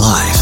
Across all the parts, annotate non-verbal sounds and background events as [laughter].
Live.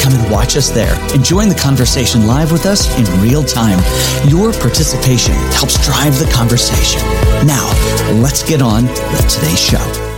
come and watch us there and join the conversation live with us in real time. Your participation helps drive the conversation. Now, let's get on with today's show.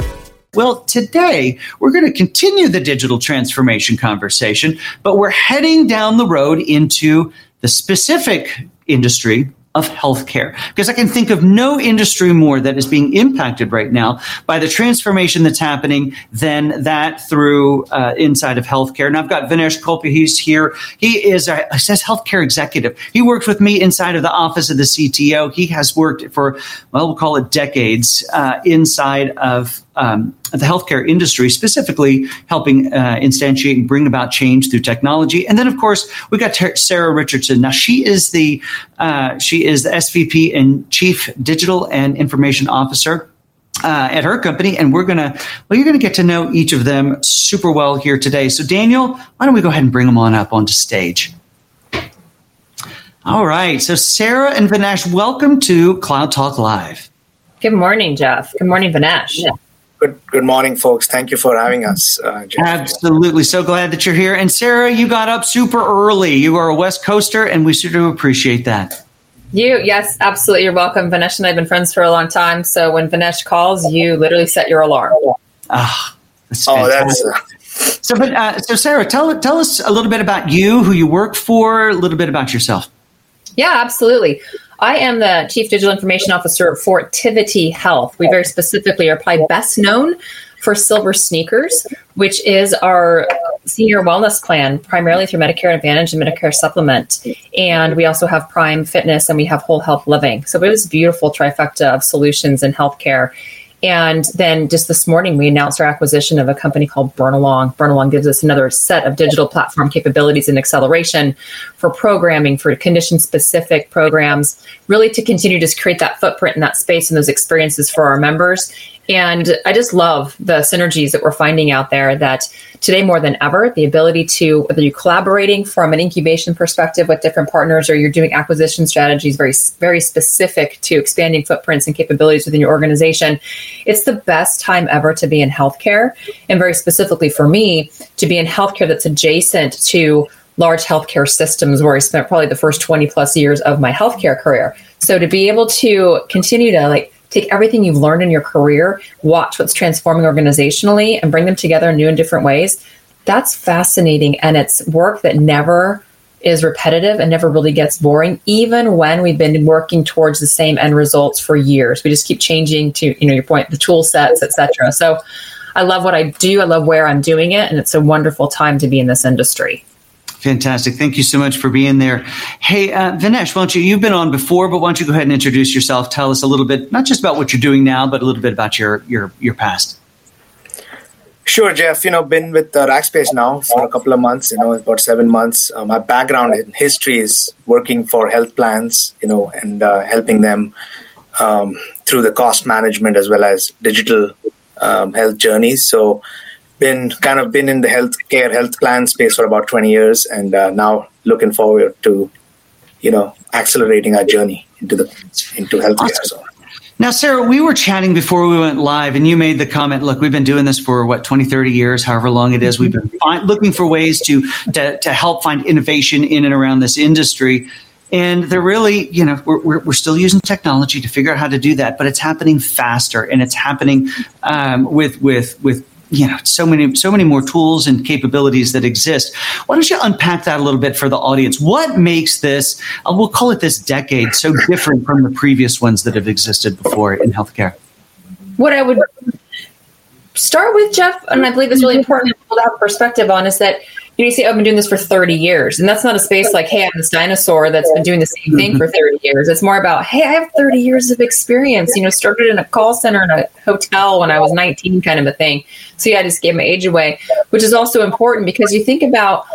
Well, today we're going to continue the digital transformation conversation, but we're heading down the road into the specific industry of healthcare. Because I can think of no industry more that is being impacted right now by the transformation that's happening than that through uh, inside of healthcare. And I've got Vinesh Kolpia. He's here. He is a, a healthcare executive. He works with me inside of the office of the CTO. He has worked for, well, we'll call it decades uh, inside of um, the healthcare industry, specifically helping uh, instantiate and bring about change through technology. And then, of course, we got Sarah Richardson. Now, she is the uh, she is the SVP and Chief Digital and Information Officer. Uh, at her company, and we're gonna well, you're gonna get to know each of them super well here today. So, Daniel, why don't we go ahead and bring them on up onto stage? All right. So, Sarah and Vinesh, welcome to Cloud Talk Live. Good morning, Jeff. Good morning, Vinesh. Yeah. Good, good morning, folks. Thank you for having us. Uh, Absolutely. So glad that you're here. And Sarah, you got up super early. You are a West Coaster, and we sort of appreciate that. You, yes, absolutely. You're welcome. Vinesh and I have been friends for a long time. So when Vinesh calls, you literally set your alarm. Ah, that's oh, that's. Uh... So, but uh, so Sarah, tell tell us a little bit about you, who you work for, a little bit about yourself. Yeah, absolutely. I am the Chief Digital Information Officer for Tivity Health. We very specifically are probably best known for Silver Sneakers, which is our senior wellness plan, primarily through Medicare Advantage and Medicare Supplement. And we also have Prime Fitness and we have Whole Health Living. So it was beautiful trifecta of solutions in healthcare. And then just this morning, we announced our acquisition of a company called Burnalong. Burnalong gives us another set of digital platform capabilities and acceleration for programming, for condition specific programs, really to continue to create that footprint in that space and those experiences for our members and I just love the synergies that we're finding out there that today more than ever, the ability to, whether you're collaborating from an incubation perspective with different partners or you're doing acquisition strategies very, very specific to expanding footprints and capabilities within your organization, it's the best time ever to be in healthcare. And very specifically for me, to be in healthcare that's adjacent to large healthcare systems where I spent probably the first 20 plus years of my healthcare career. So to be able to continue to like take everything you've learned in your career, watch what's transforming organizationally, and bring them together in new and different ways. That's fascinating. And it's work that never is repetitive and never really gets boring, even when we've been working towards the same end results for years. We just keep changing to, you know, your point, the tool sets, etc. So I love what I do. I love where I'm doing it. And it's a wonderful time to be in this industry. Fantastic. Thank you so much for being there. Hey, uh, Vinesh, why don't you, you've been on before, but why don't you go ahead and introduce yourself? Tell us a little bit, not just about what you're doing now, but a little bit about your, your, your past. Sure, Jeff. You know, been with uh, Rackspace now for a couple of months. You know, about seven months. Uh, my background in history is working for health plans. You know, and uh, helping them um, through the cost management as well as digital um, health journeys. So, been kind of been in the healthcare health plan space for about 20 years and uh, now looking forward to you know accelerating our journey into the into healthcare awesome. so. Now, Sarah, we were chatting before we went live, and you made the comment look, we've been doing this for what, 20, 30 years, however long it is. We've been looking for ways to, to, to help find innovation in and around this industry. And they're really, you know, we're, we're, we're, still using technology to figure out how to do that, but it's happening faster and it's happening um, with, with, with you know so many so many more tools and capabilities that exist. Why don't you unpack that a little bit for the audience? What makes this uh, we'll call it this decade so different from the previous ones that have existed before in healthcare? What i would start with jeff and i believe it's really important to have perspective on is that you say, oh, I've been doing this for 30 years. And that's not a space like, hey, I'm this dinosaur that's been doing the same thing for mm-hmm. 30 years. It's more about, hey, I have 30 years of experience. You know, started in a call center in a hotel when I was 19, kind of a thing. So yeah, I just gave my age away. which is also important because you think about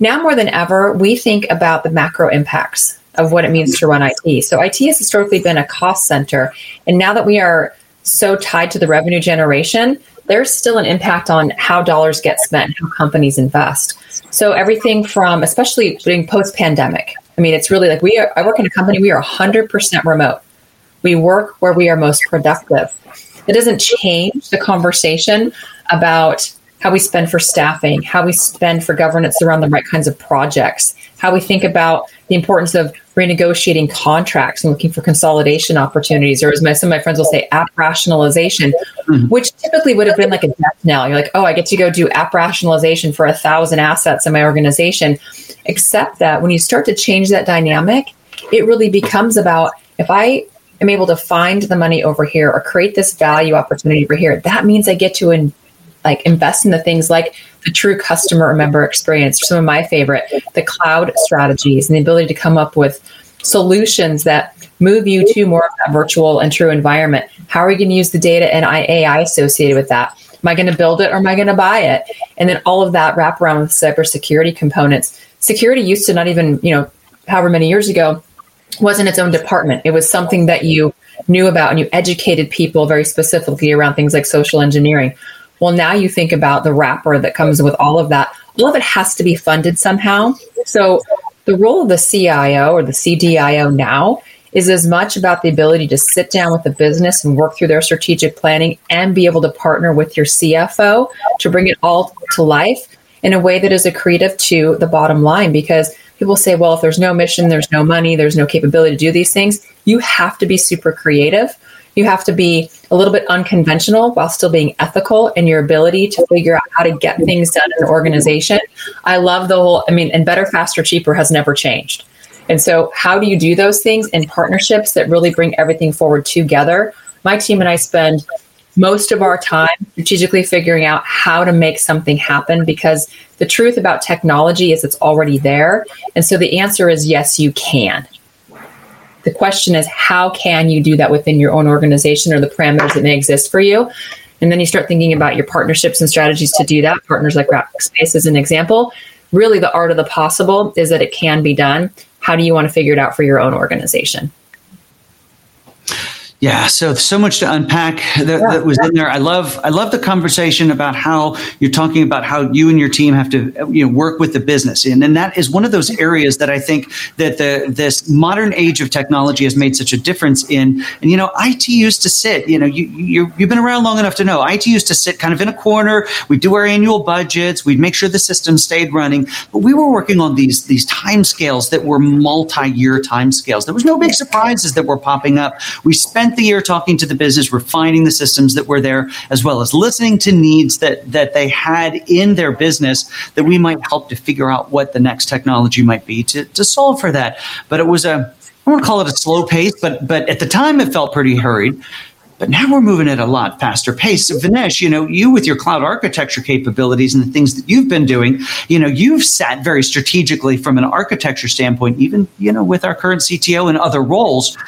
now more than ever, we think about the macro impacts of what it means to run IT. So IT has historically been a cost center. And now that we are so tied to the revenue generation, there's still an impact on how dollars get spent, how companies invest. So everything from, especially during post pandemic, I mean, it's really like we are, I work in a company, we are 100% remote. We work where we are most productive. It doesn't change the conversation about how we spend for staffing, how we spend for governance around the right kinds of projects, how we think about the importance of renegotiating contracts and looking for consolidation opportunities, or as my, some of my friends will say, app rationalization, mm-hmm. which typically would have been like a death knell. You're like, oh, I get to go do app rationalization for a thousand assets in my organization. Except that when you start to change that dynamic, it really becomes about if I am able to find the money over here or create this value opportunity over here, that means I get to in, like invest in the things like the true customer member experience. Some of my favorite, the cloud strategies and the ability to come up with solutions that move you to more of that virtual and true environment. How are you going to use the data and AI associated with that? Am I going to build it or am I going to buy it? And then all of that wrap around with cybersecurity components. Security used to not even, you know, however many years ago, wasn't its own department. It was something that you knew about and you educated people very specifically around things like social engineering. Well, now you think about the wrapper that comes with all of that. All of it has to be funded somehow. So the role of the CIO or the CDIO now is as much about the ability to sit down with the business and work through their strategic planning and be able to partner with your CFO to bring it all to life in a way that is accretive to the bottom line because people say, well, if there's no mission, there's no money, there's no capability to do these things, you have to be super creative. You have to be a little bit unconventional while still being ethical in your ability to figure out how to get things done in an organization. I love the whole, I mean, and better, faster, cheaper has never changed. And so, how do you do those things in partnerships that really bring everything forward together? My team and I spend most of our time strategically figuring out how to make something happen because the truth about technology is it's already there. And so the answer is yes, you can. The question is, how can you do that within your own organization or the parameters that may exist for you? And then you start thinking about your partnerships and strategies to do that. Partners like Rackspace is an example. Really, the art of the possible is that it can be done. How do you want to figure it out for your own organization? Yeah, so so much to unpack that, yeah, that was yeah. in there. I love I love the conversation about how you're talking about how you and your team have to you know work with the business, and and that is one of those areas that I think that the this modern age of technology has made such a difference in. And you know, IT used to sit. You know, you you you've been around long enough to know IT used to sit kind of in a corner. We'd do our annual budgets. We'd make sure the system stayed running, but we were working on these these time scales that were multi-year time scales. There was no big surprises that were popping up. We spent the year talking to the business, refining the systems that were there, as well as listening to needs that that they had in their business that we might help to figure out what the next technology might be to, to solve for that. But it was a I want to call it a slow pace, but but at the time it felt pretty hurried. But now we're moving at a lot faster pace. So Vinesh, you know, you with your cloud architecture capabilities and the things that you've been doing, you know, you've sat very strategically from an architecture standpoint, even, you know, with our current CTO and other roles,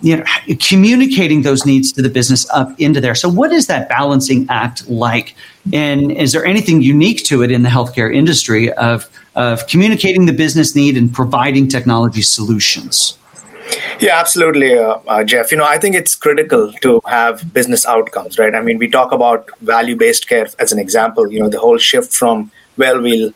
you know, communicating those needs to the business up into there. So what is that balancing act like? And is there anything unique to it in the healthcare industry of, of communicating the business need and providing technology solutions? Yeah, absolutely, uh, uh, Jeff. You know, I think it's critical to have business outcomes, right? I mean, we talk about value based care as an example, you know, the whole shift from, well, we'll,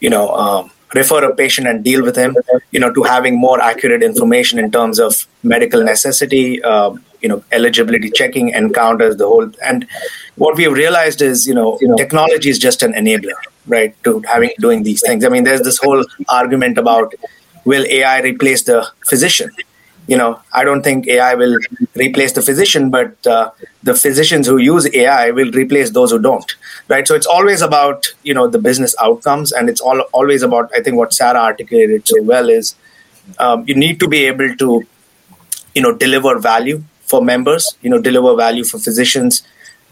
you know, um, refer a patient and deal with him, you know, to having more accurate information in terms of medical necessity, uh, you know, eligibility checking, encounters, the whole. And what we've realized is, you know, technology is just an enabler, right, to having doing these things. I mean, there's this whole argument about will AI replace the physician? You know, I don't think AI will replace the physician, but uh, the physicians who use AI will replace those who don't, right? So it's always about you know the business outcomes, and it's all always about I think what Sarah articulated so well is um, you need to be able to you know deliver value for members, you know, deliver value for physicians,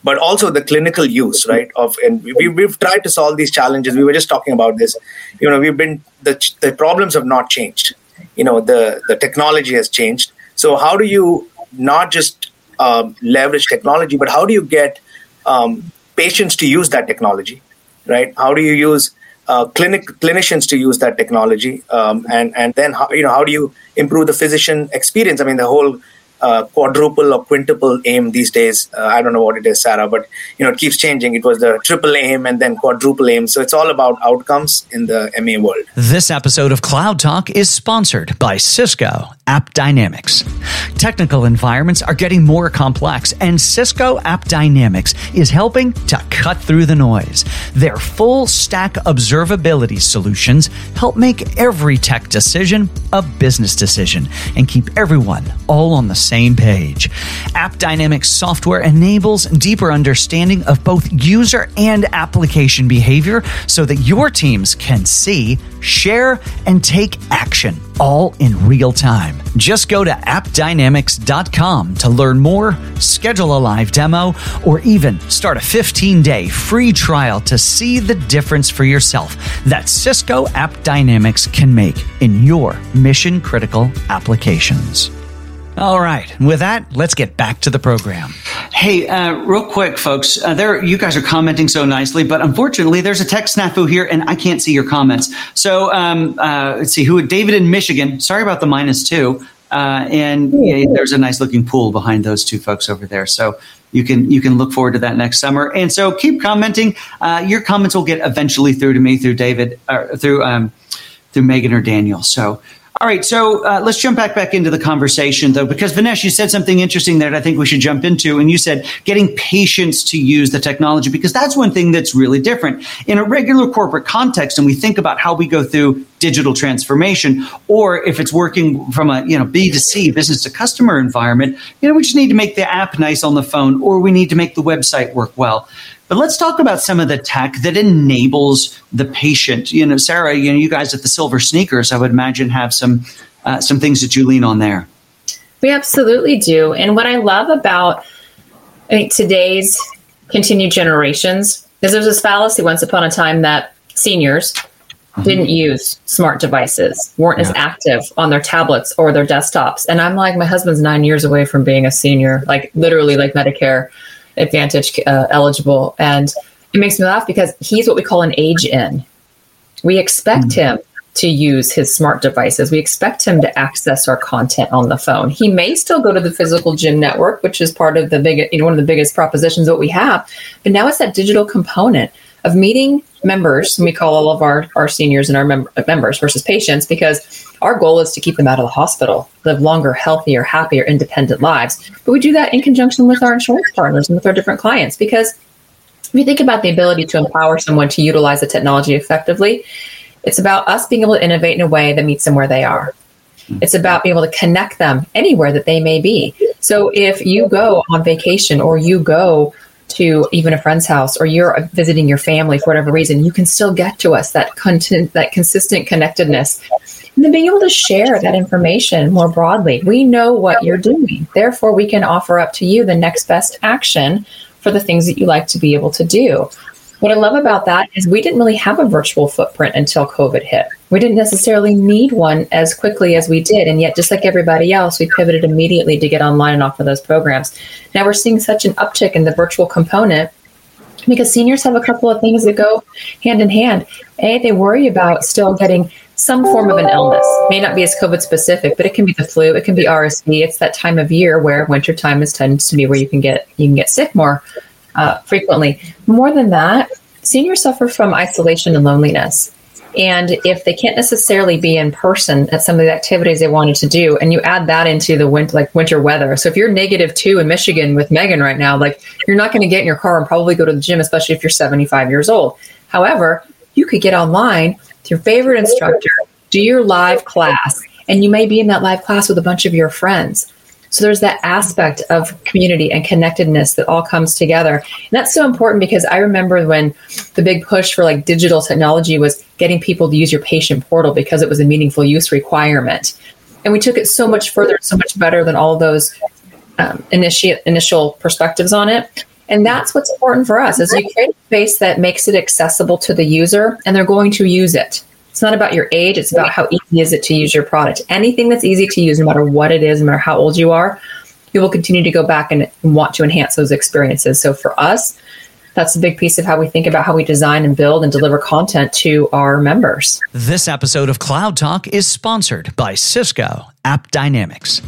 but also the clinical use right of and we, we've tried to solve these challenges. We were just talking about this. You know we've been the, the problems have not changed. You know the the technology has changed. So how do you not just um, leverage technology but how do you get um, patients to use that technology right? How do you use uh, clinic clinicians to use that technology, um, and and then how you know how do you improve the physician experience? I mean, the whole uh, quadruple or quintuple aim these days. Uh, I don't know what it is, Sarah, but you know it keeps changing. It was the triple aim and then quadruple aim. So it's all about outcomes in the MA world. This episode of Cloud Talk is sponsored by Cisco AppDynamics. Technical environments are getting more complex, and Cisco AppDynamics is helping to cut through the noise. Their full stack observability solutions help make every tech decision a business decision and keep everyone all on the same page. AppDynamics software enables deeper understanding of both user and application behavior so that your teams can see, share, and take action all in real time. Just go to appdynamics.com to learn more, schedule a live demo, or even start a 15 day free trial to see the difference for yourself that Cisco AppDynamics can make in your mission critical applications. All right. With that, let's get back to the program. Hey, uh, real quick, folks. Uh, there, you guys are commenting so nicely, but unfortunately, there's a tech snafu here, and I can't see your comments. So, um, uh, let's see. Who? David in Michigan. Sorry about the minus two. Uh, and yeah, there's a nice looking pool behind those two folks over there. So you can you can look forward to that next summer. And so keep commenting. Uh, your comments will get eventually through to me through David or through um, through Megan or Daniel. So all right, so uh, let's jump back back into the conversation though, because Vinesh, you said something interesting that I think we should jump into, and you said getting patients to use the technology because that's one thing that's really different in a regular corporate context. And we think about how we go through digital transformation, or if it's working from a you know B to C business to customer environment, you know we just need to make the app nice on the phone, or we need to make the website work well. But let's talk about some of the tech that enables the patient. You know, Sarah, you know, you guys at the Silver Sneakers, I would imagine, have some uh, some things that you lean on there. We absolutely do. And what I love about I think today's continued generations is there's this fallacy once upon a time that seniors mm-hmm. didn't use smart devices, weren't yeah. as active on their tablets or their desktops. And I'm like, my husband's nine years away from being a senior, like literally like Medicare Advantage uh, eligible. And it makes me laugh because he's what we call an age in. We expect mm-hmm. him to use his smart devices. We expect him to access our content on the phone. He may still go to the physical gym network, which is part of the big, you know, one of the biggest propositions that we have. But now it's that digital component of meeting members. And we call all of our, our seniors and our mem- members versus patients because our goal is to keep them out of the hospital, live longer, healthier, happier, independent lives. But we do that in conjunction with our insurance partners and with our different clients because if you think about the ability to empower someone to utilize the technology effectively, it's about us being able to innovate in a way that meets them where they are. It's about being able to connect them anywhere that they may be. So if you go on vacation or you go to even a friend's house or you're visiting your family for whatever reason, you can still get to us that content, that consistent connectedness and then being able to share that information more broadly. We know what you're doing. Therefore, we can offer up to you the next best action for the things that you like to be able to do. What I love about that is we didn't really have a virtual footprint until COVID hit. We didn't necessarily need one as quickly as we did. And yet, just like everybody else, we pivoted immediately to get online and offer those programs. Now we're seeing such an uptick in the virtual component because seniors have a couple of things that go hand in hand. A, they worry about still getting some form of an illness. May not be as COVID specific, but it can be the flu, it can be RSV. It's that time of year where wintertime is tends to be where you can get you can get sick more uh, frequently. More than that, seniors suffer from isolation and loneliness. And if they can't necessarily be in person at some of the activities they wanted to do, and you add that into the winter, like winter weather. So if you're negative two in Michigan with Megan right now, like you're not going to get in your car and probably go to the gym, especially if you're 75 years old. However, you could get online with your favorite instructor, do your live class, and you may be in that live class with a bunch of your friends. So there's that aspect of community and connectedness that all comes together. And that's so important because I remember when the big push for like digital technology was getting people to use your patient portal because it was a meaningful use requirement. And we took it so much further, so much better than all those um, initial initial perspectives on it. And that's what's important for us is you create a space that makes it accessible to the user and they're going to use it. It's not about your age, it's about how easy is it to use your product. Anything that's easy to use, no matter what it is, no matter how old you are, you will continue to go back and want to enhance those experiences. So for us, that's a big piece of how we think about how we design and build and deliver content to our members. This episode of Cloud Talk is sponsored by Cisco AppDynamics.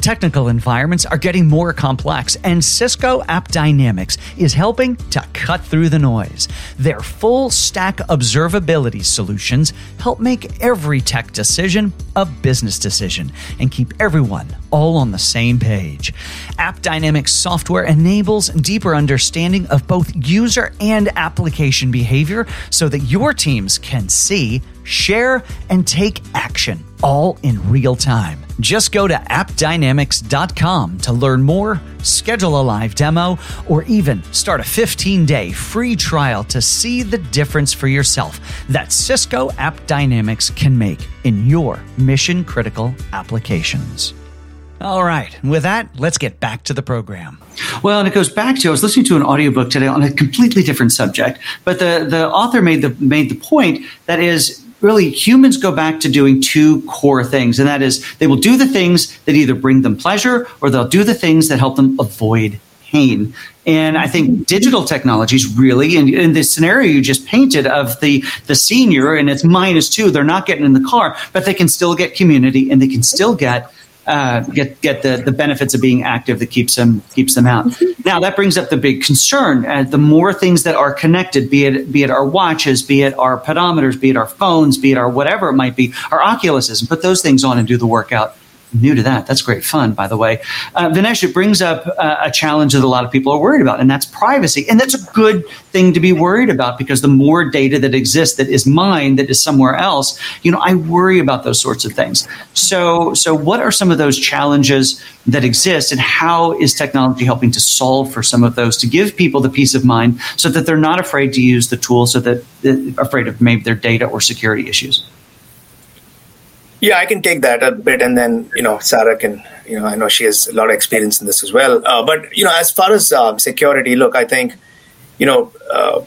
Technical environments are getting more complex, and Cisco AppDynamics is helping to cut through the noise. Their full stack observability solutions help make every tech decision a business decision and keep everyone all on the same page. AppDynamics software enables deeper understanding of both user and application behavior so that your teams can see share, and take action all in real time. Just go to appdynamics.com to learn more, schedule a live demo, or even start a 15 day free trial to see the difference for yourself that Cisco App Dynamics can make in your mission critical applications. All right. With that, let's get back to the program. Well, and it goes back to I was listening to an audiobook today on a completely different subject, but the, the author made the made the point that is really humans go back to doing two core things, and that is they will do the things that either bring them pleasure or they'll do the things that help them avoid pain. And I think digital technologies really, in, in the scenario you just painted of the, the senior and it's minus two, they're not getting in the car, but they can still get community and they can still get uh, get get the, the benefits of being active that keeps them keeps them out. Mm-hmm. Now that brings up the big concern: uh, the more things that are connected, be it be it our watches, be it our pedometers, be it our phones, be it our whatever it might be, our Oculuses, and put those things on and do the workout new to that. That's great fun, by the way. Uh, it brings up uh, a challenge that a lot of people are worried about, and that's privacy. And that's a good thing to be worried about because the more data that exists that is mine, that is somewhere else, you know, I worry about those sorts of things. So, so what are some of those challenges that exist, and how is technology helping to solve for some of those to give people the peace of mind so that they're not afraid to use the tool, so that they're afraid of maybe their data or security issues? Yeah, I can take that a bit, and then you know Sarah can. You know, I know she has a lot of experience in this as well. Uh, but you know, as far as um, security, look, I think you know uh,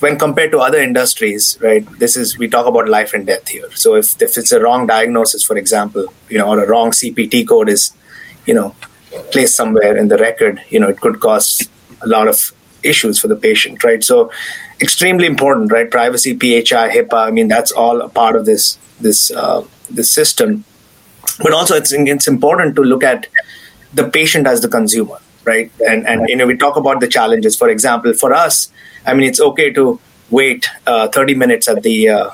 when compared to other industries, right? This is we talk about life and death here. So if if it's a wrong diagnosis, for example, you know, or a wrong CPT code is, you know, placed somewhere in the record, you know, it could cause a lot of issues for the patient, right? So extremely important, right? Privacy, PHI, HIPAA. I mean, that's all a part of this this uh, this system. But also, it's it's important to look at the patient as the consumer, right? And and you know, we talk about the challenges. For example, for us, I mean, it's okay to wait uh, 30 minutes at the uh,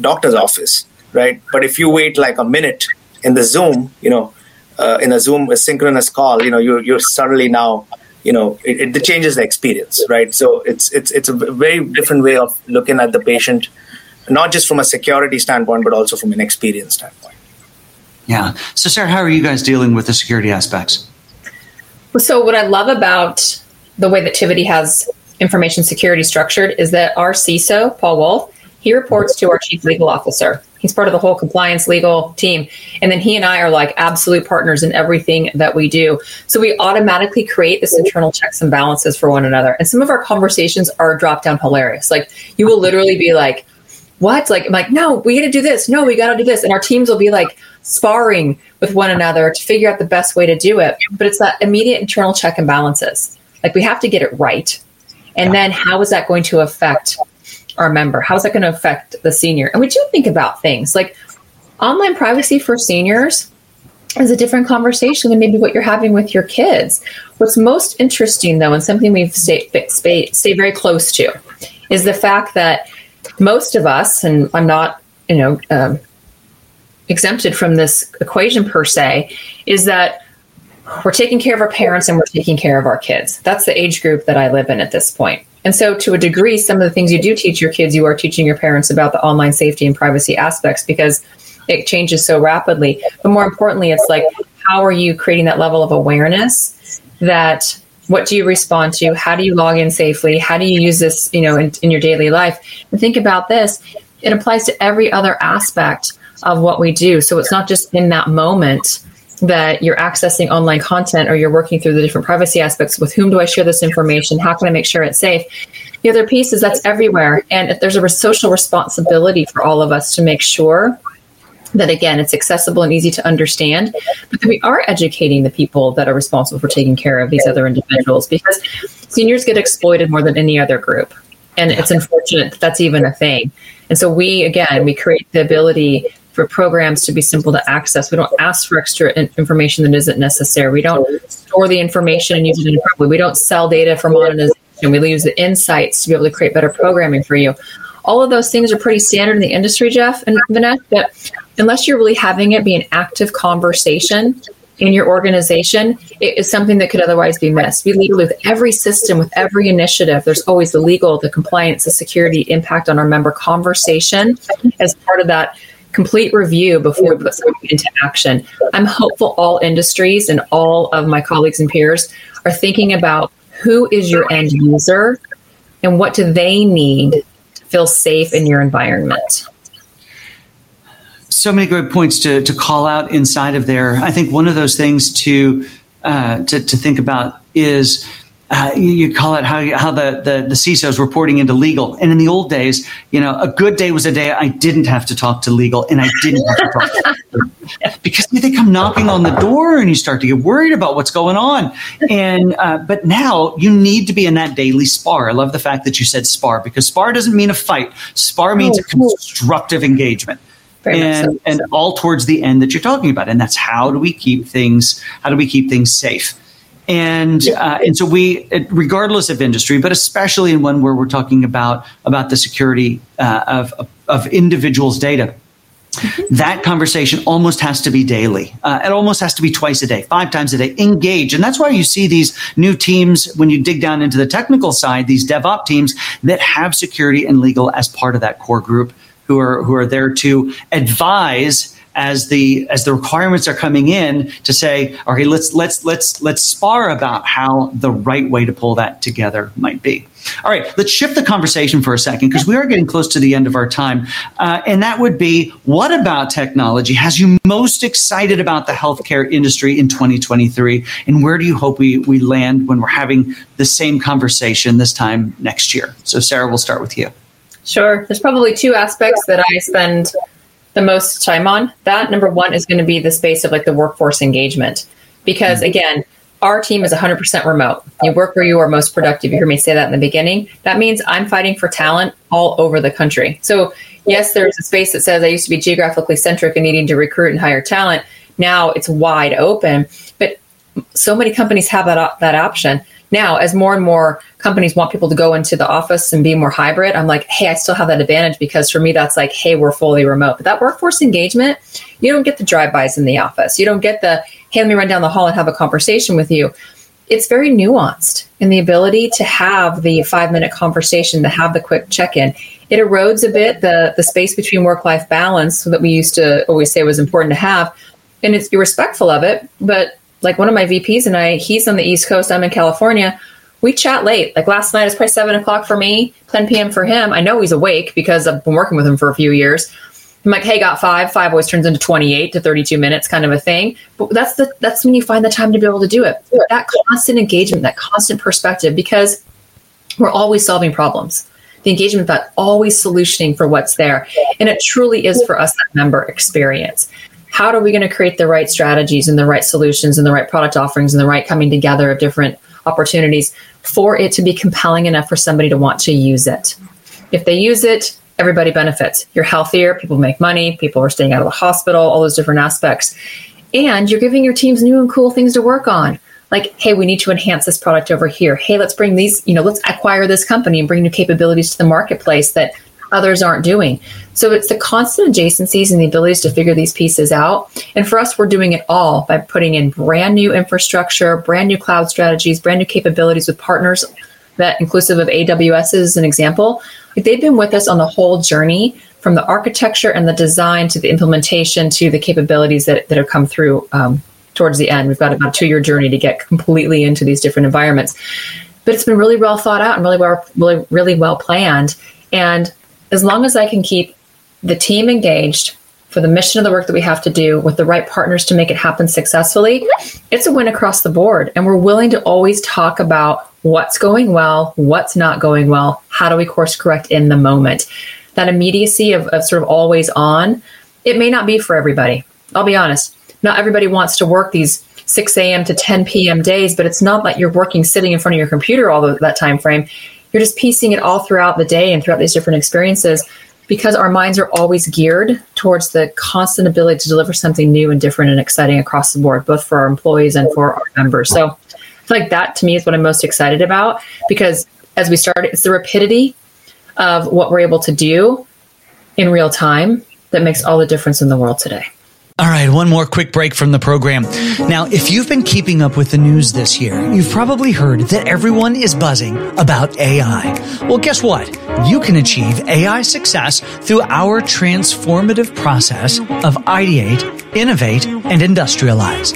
doctor's office, right? But if you wait like a minute in the Zoom, you know, uh, in a Zoom a synchronous call, you know, you're you're suddenly now you know it, it, changes the experience right? So it's it's it's a very different way of looking at the patient not just from a security standpoint but also from an experience standpoint. Yeah. So sarah how are you guys dealing with the security aspects? So what i love about the way that tivity has information security structured is that our ciso paul wolf he reports to our chief legal officer He's part of the whole compliance legal team. And then he and I are like absolute partners in everything that we do. So we automatically create this internal checks and balances for one another. And some of our conversations are drop down hilarious. Like you will literally be like, what? Like, I'm like, no, we got to do this. No, we got to do this. And our teams will be like sparring with one another to figure out the best way to do it. But it's that immediate internal check and balances. Like we have to get it right. And then how is that going to affect our member? How is that going to affect the senior? And we do think about things like online privacy for seniors is a different conversation than maybe what you're having with your kids. What's most interesting, though, and something we've stayed stay, stay very close to, is the fact that most of us, and I'm not, you know, um, exempted from this equation per se, is that we're taking care of our parents and we're taking care of our kids. That's the age group that I live in at this point. And so, to a degree, some of the things you do teach your kids, you are teaching your parents about the online safety and privacy aspects because it changes so rapidly. But more importantly, it's like, how are you creating that level of awareness that what do you respond to? How do you log in safely? How do you use this, you know, in, in your daily life? And think about this. It applies to every other aspect of what we do. So it's not just in that moment that you're accessing online content or you're working through the different privacy aspects with whom do I share this information? How can I make sure it's safe? The other piece is that's everywhere. And if there's a social responsibility for all of us to make sure that again it's accessible and easy to understand but we are educating the people that are responsible for taking care of these other individuals because seniors get exploited more than any other group. And it's unfortunate that that's even a thing. And so we, again, we create the ability for programs to be simple to access. We don't ask for extra information that isn't necessary. We don't store the information and use it inappropriately. We don't sell data for monetization. We use the insights to be able to create better programming for you. All of those things are pretty standard in the industry, Jeff and Vinesh, but unless you're really having it be an active conversation in your organization, it is something that could otherwise be missed. We lead with every system, with every initiative. There's always the legal, the compliance, the security impact on our member conversation as part of that complete review before we put something into action. I'm hopeful all industries and all of my colleagues and peers are thinking about who is your end user and what do they need to feel safe in your environment so many good points to, to call out inside of there. I think one of those things to uh, to, to think about is uh, you call it how how the, the the CISO is reporting into legal. And in the old days, you know, a good day was a day I didn't have to talk to legal, and I didn't have to talk to [laughs] because they come knocking on the door, and you start to get worried about what's going on. And uh, but now you need to be in that daily spar. I love the fact that you said spar because spar doesn't mean a fight. Spar means a constructive engagement. Very and so. and all towards the end that you're talking about, and that's how do we keep things how do we keep things safe? And uh, and so we, regardless of industry, but especially in one where we're talking about about the security uh, of of individuals' data, Mm-hmm. That conversation almost has to be daily. Uh, it almost has to be twice a day, five times a day. Engage. And that's why you see these new teams, when you dig down into the technical side, these DevOps teams that have security and legal as part of that core group who are who are there to advise as the as the requirements are coming in to say, okay, let's let's let's let's spar about how the right way to pull that together might be. All right, let's shift the conversation for a second because we are getting close to the end of our time, uh, and that would be, what about technology has you most excited about the healthcare industry in 2023, and where do you hope we we land when we're having the same conversation this time next year? So, Sarah, we'll start with you. Sure. There's probably two aspects that I spend the most time on. That number one is going to be the space of like the workforce engagement. Because mm-hmm. again, our team is 100% remote. You work where you are most productive. You hear me say that in the beginning. That means I'm fighting for talent all over the country. So, yes, there's a space that says I used to be geographically centric and needing to recruit and hire talent. Now it's wide open. But so many companies have that, that option. Now, as more and more companies want people to go into the office and be more hybrid, I'm like, hey, I still have that advantage because for me, that's like, hey, we're fully remote. But that workforce engagement, you don't get the drive-bys in the office. You don't get the, hey, let me run down the hall and have a conversation with you. It's very nuanced in the ability to have the five minute conversation, to have the quick check in. It erodes a bit the, the space between work life balance that we used to always say was important to have. And it's be respectful of it, but like one of my VPs and I, he's on the East Coast, I'm in California. We chat late. Like last night, it's probably seven o'clock for me, 10 p.m. for him. I know he's awake because I've been working with him for a few years. I'm like, hey, got five. Five always turns into 28 to 32 minutes, kind of a thing. But that's the that's when you find the time to be able to do it. That constant engagement, that constant perspective, because we're always solving problems. The engagement, that always solutioning for what's there, and it truly is for us that member experience how are we going to create the right strategies and the right solutions and the right product offerings and the right coming together of different opportunities for it to be compelling enough for somebody to want to use it. If they use it, everybody benefits. You're healthier, people make money, people are staying out of the hospital, all those different aspects. And you're giving your teams new and cool things to work on. Like, hey, we need to enhance this product over here. Hey, let's bring these, you know, let's acquire this company and bring new capabilities to the marketplace that others aren't doing. So it's the constant adjacencies and the abilities to figure these pieces out. And for us, we're doing it all by putting in brand new infrastructure, brand new cloud strategies, brand new capabilities with partners that inclusive of AWS is an example. They've been with us on the whole journey from the architecture and the design to the implementation to the capabilities that, that have come through um, towards the end. We've got about a two year journey to get completely into these different environments. But it's been really well thought out and really well, really, really well planned. And as long as I can keep the team engaged for the mission of the work that we have to do with the right partners to make it happen successfully, it's a win across the board. And we're willing to always talk about what's going well, what's not going well, how do we course correct in the moment. That immediacy of, of sort of always on, it may not be for everybody. I'll be honest. Not everybody wants to work these 6 a.m. to 10 p.m. days, but it's not like you're working sitting in front of your computer all the, that time frame. You're just piecing it all throughout the day and throughout these different experiences because our minds are always geared towards the constant ability to deliver something new and different and exciting across the board, both for our employees and for our members. So I feel like that to me is what I'm most excited about because as we start, it's the rapidity of what we're able to do in real time that makes all the difference in the world today. All right, one more quick break from the program. Now, if you've been keeping up with the news this year, you've probably heard that everyone is buzzing about AI. Well, guess what? You can achieve AI success through our transformative process of ideate, innovate, and industrialize.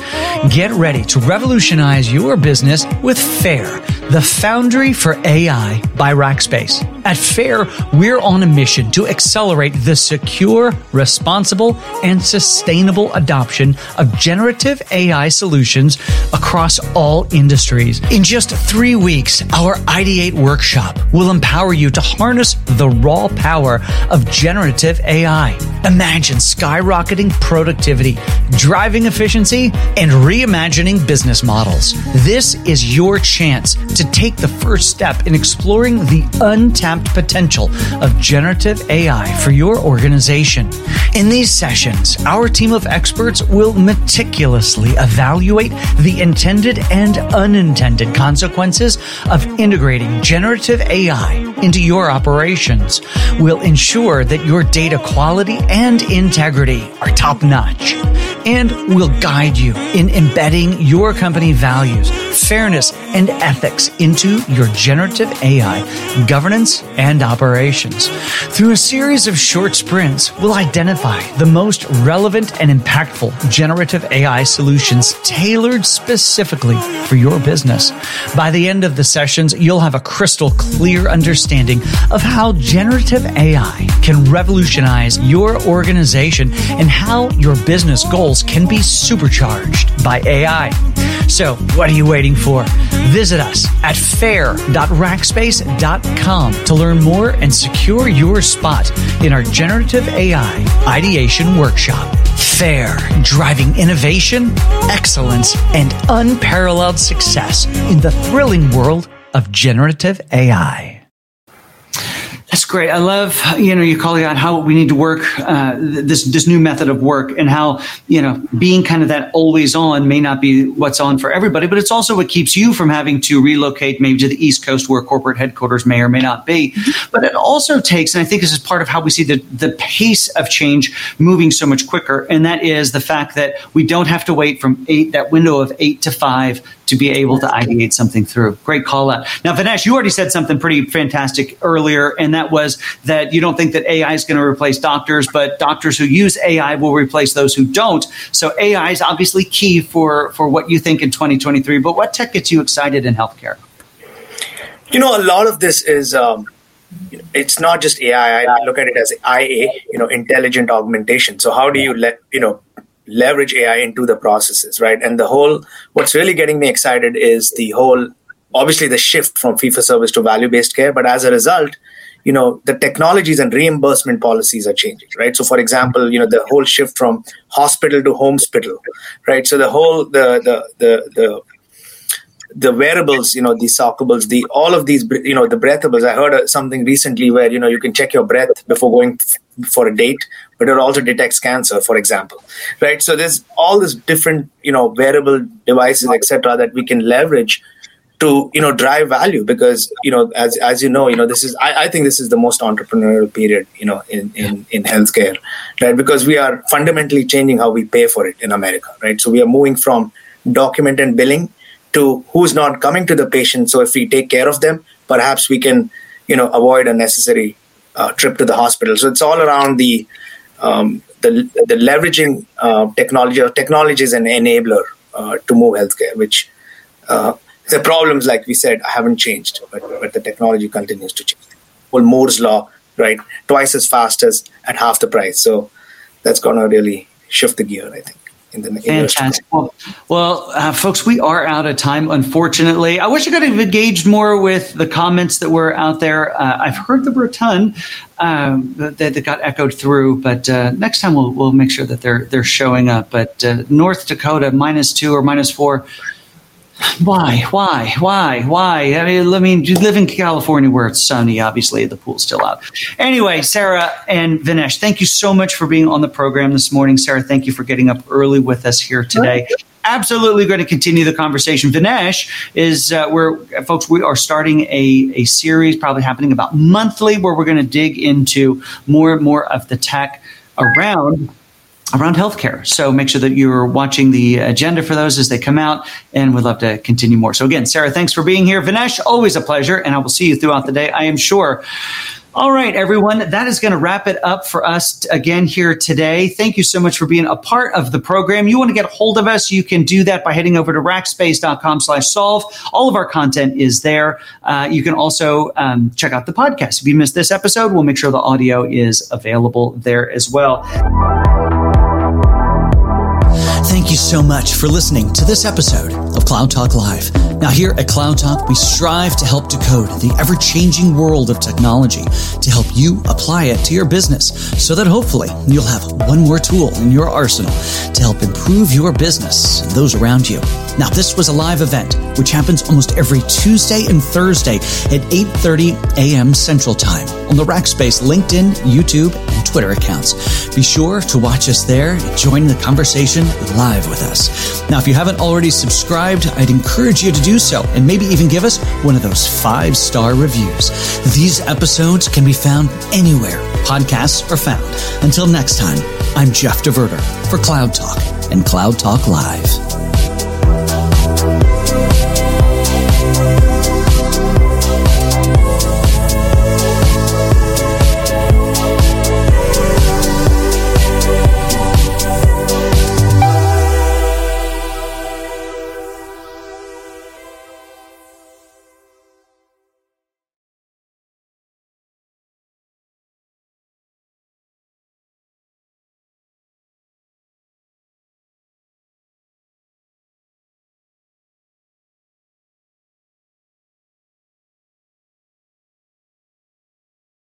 Get ready to revolutionize your business with FAIR, the Foundry for AI by Rackspace. At FAIR, we're on a mission to accelerate the secure, responsible, and sustainable adoption of generative AI solutions across all industries. In just three weeks, our Ideate workshop will empower you to harness the raw power of generative AI. Imagine skyrocketing productivity, driving efficiency, and reimagining business models. This is your chance to take the first step in exploring the untapped potential of generative AI for your organization. In these sessions, our team of experts will meticulously evaluate the intended and unintended consequences of integrating generative AI into your operations. We'll ensure that your data quality and integrity are top notch. And we'll guide you in embedding your company values, fairness, and ethics into your generative AI governance and operations. Through a series of short sprints, we'll identify the most relevant and impactful generative AI solutions tailored specifically for your business. By the end of the sessions, you'll have a crystal clear understanding of how generative AI can revolutionize your organization and how your business goals can be supercharged by AI. So, what are you waiting for? Visit us at fair.rackspace.com to learn more and secure your spot in our generative AI ideation workshop. Fair, driving innovation, excellence, and unparalleled success in the thrilling world of generative AI. That's great. I love you know you calling out how we need to work uh, this this new method of work and how you know being kind of that always on may not be what's on for everybody, but it's also what keeps you from having to relocate maybe to the East Coast where corporate headquarters may or may not be. But it also takes, and I think this is part of how we see the the pace of change moving so much quicker, and that is the fact that we don't have to wait from eight that window of eight to five to be able to ideate something through. Great call out. Now, Vinesh, you already said something pretty fantastic earlier, and that was that you don't think that AI is going to replace doctors, but doctors who use AI will replace those who don't. So AI is obviously key for, for what you think in 2023, but what tech gets you excited in healthcare? You know, a lot of this is um, it's not just AI. I look at it as IA, you know, intelligent augmentation. So how do you let you know leverage AI into the processes, right? And the whole, what's really getting me excited is the whole, obviously the shift from fee for service to value based care. But as a result, you know, the technologies and reimbursement policies are changing, right? So, for example, you know, the whole shift from hospital to home hospital, right? So the whole, the, the, the, the, the wearables, you know, the sockables, the all of these, you know, the breathables. I heard uh, something recently where you know you can check your breath before going for a date, but it also detects cancer, for example, right? So there's all these different, you know, wearable devices, etc., that we can leverage to you know drive value because you know as as you know you know this is I, I think this is the most entrepreneurial period you know in in in healthcare right because we are fundamentally changing how we pay for it in america right so we are moving from document and billing to who's not coming to the patient. So if we take care of them, perhaps we can, you know, avoid a necessary uh, trip to the hospital. So it's all around the um, the, the leveraging uh, technology or technology is an enabler uh, to move healthcare, which uh, the problems, like we said, haven't changed, but, but the technology continues to change. Well, Moore's law, right? Twice as fast as at half the price. So that's going to really shift the gear, I think. In the in Fantastic. Well, well uh, folks, we are out of time, unfortunately. I wish I could have engaged more with the comments that were out there. Uh, I've heard there were a ton um, that, that, got echoed through, but uh, next time we'll, we'll make sure that they're they're showing up. But uh, North Dakota minus two or minus four why? Why? Why? Why? I mean, I mean, you live in California where it's sunny. Obviously, the pool's still out. Anyway, Sarah and Vinesh, thank you so much for being on the program this morning. Sarah, thank you for getting up early with us here today. Absolutely going to continue the conversation. Vinesh is uh, where, folks, we are starting a, a series, probably happening about monthly, where we're going to dig into more and more of the tech around around healthcare. So make sure that you're watching the agenda for those as they come out, and we'd love to continue more. So again, Sarah, thanks for being here. Vinesh, always a pleasure, and I will see you throughout the day, I am sure. All right, everyone, that is going to wrap it up for us again here today. Thank you so much for being a part of the program. You want to get a hold of us, you can do that by heading over to rackspace.com slash solve. All of our content is there. Uh, you can also um, check out the podcast. If you missed this episode, we'll make sure the audio is available there as well. Thank you so much for listening to this episode of Cloud Talk Live. Now, here at Cloud Talk, we strive to help decode the ever changing world of technology to help you apply it to your business so that hopefully you'll have one more tool in your arsenal to help improve your business and those around you. Now, this was a live event which happens almost every Tuesday and Thursday at 8:30 a.m. Central Time on the Rackspace LinkedIn, YouTube, Twitter accounts. Be sure to watch us there and join the conversation live with us. Now, if you haven't already subscribed, I'd encourage you to do so and maybe even give us one of those five star reviews. These episodes can be found anywhere podcasts are found. Until next time, I'm Jeff DeVerter for Cloud Talk and Cloud Talk Live.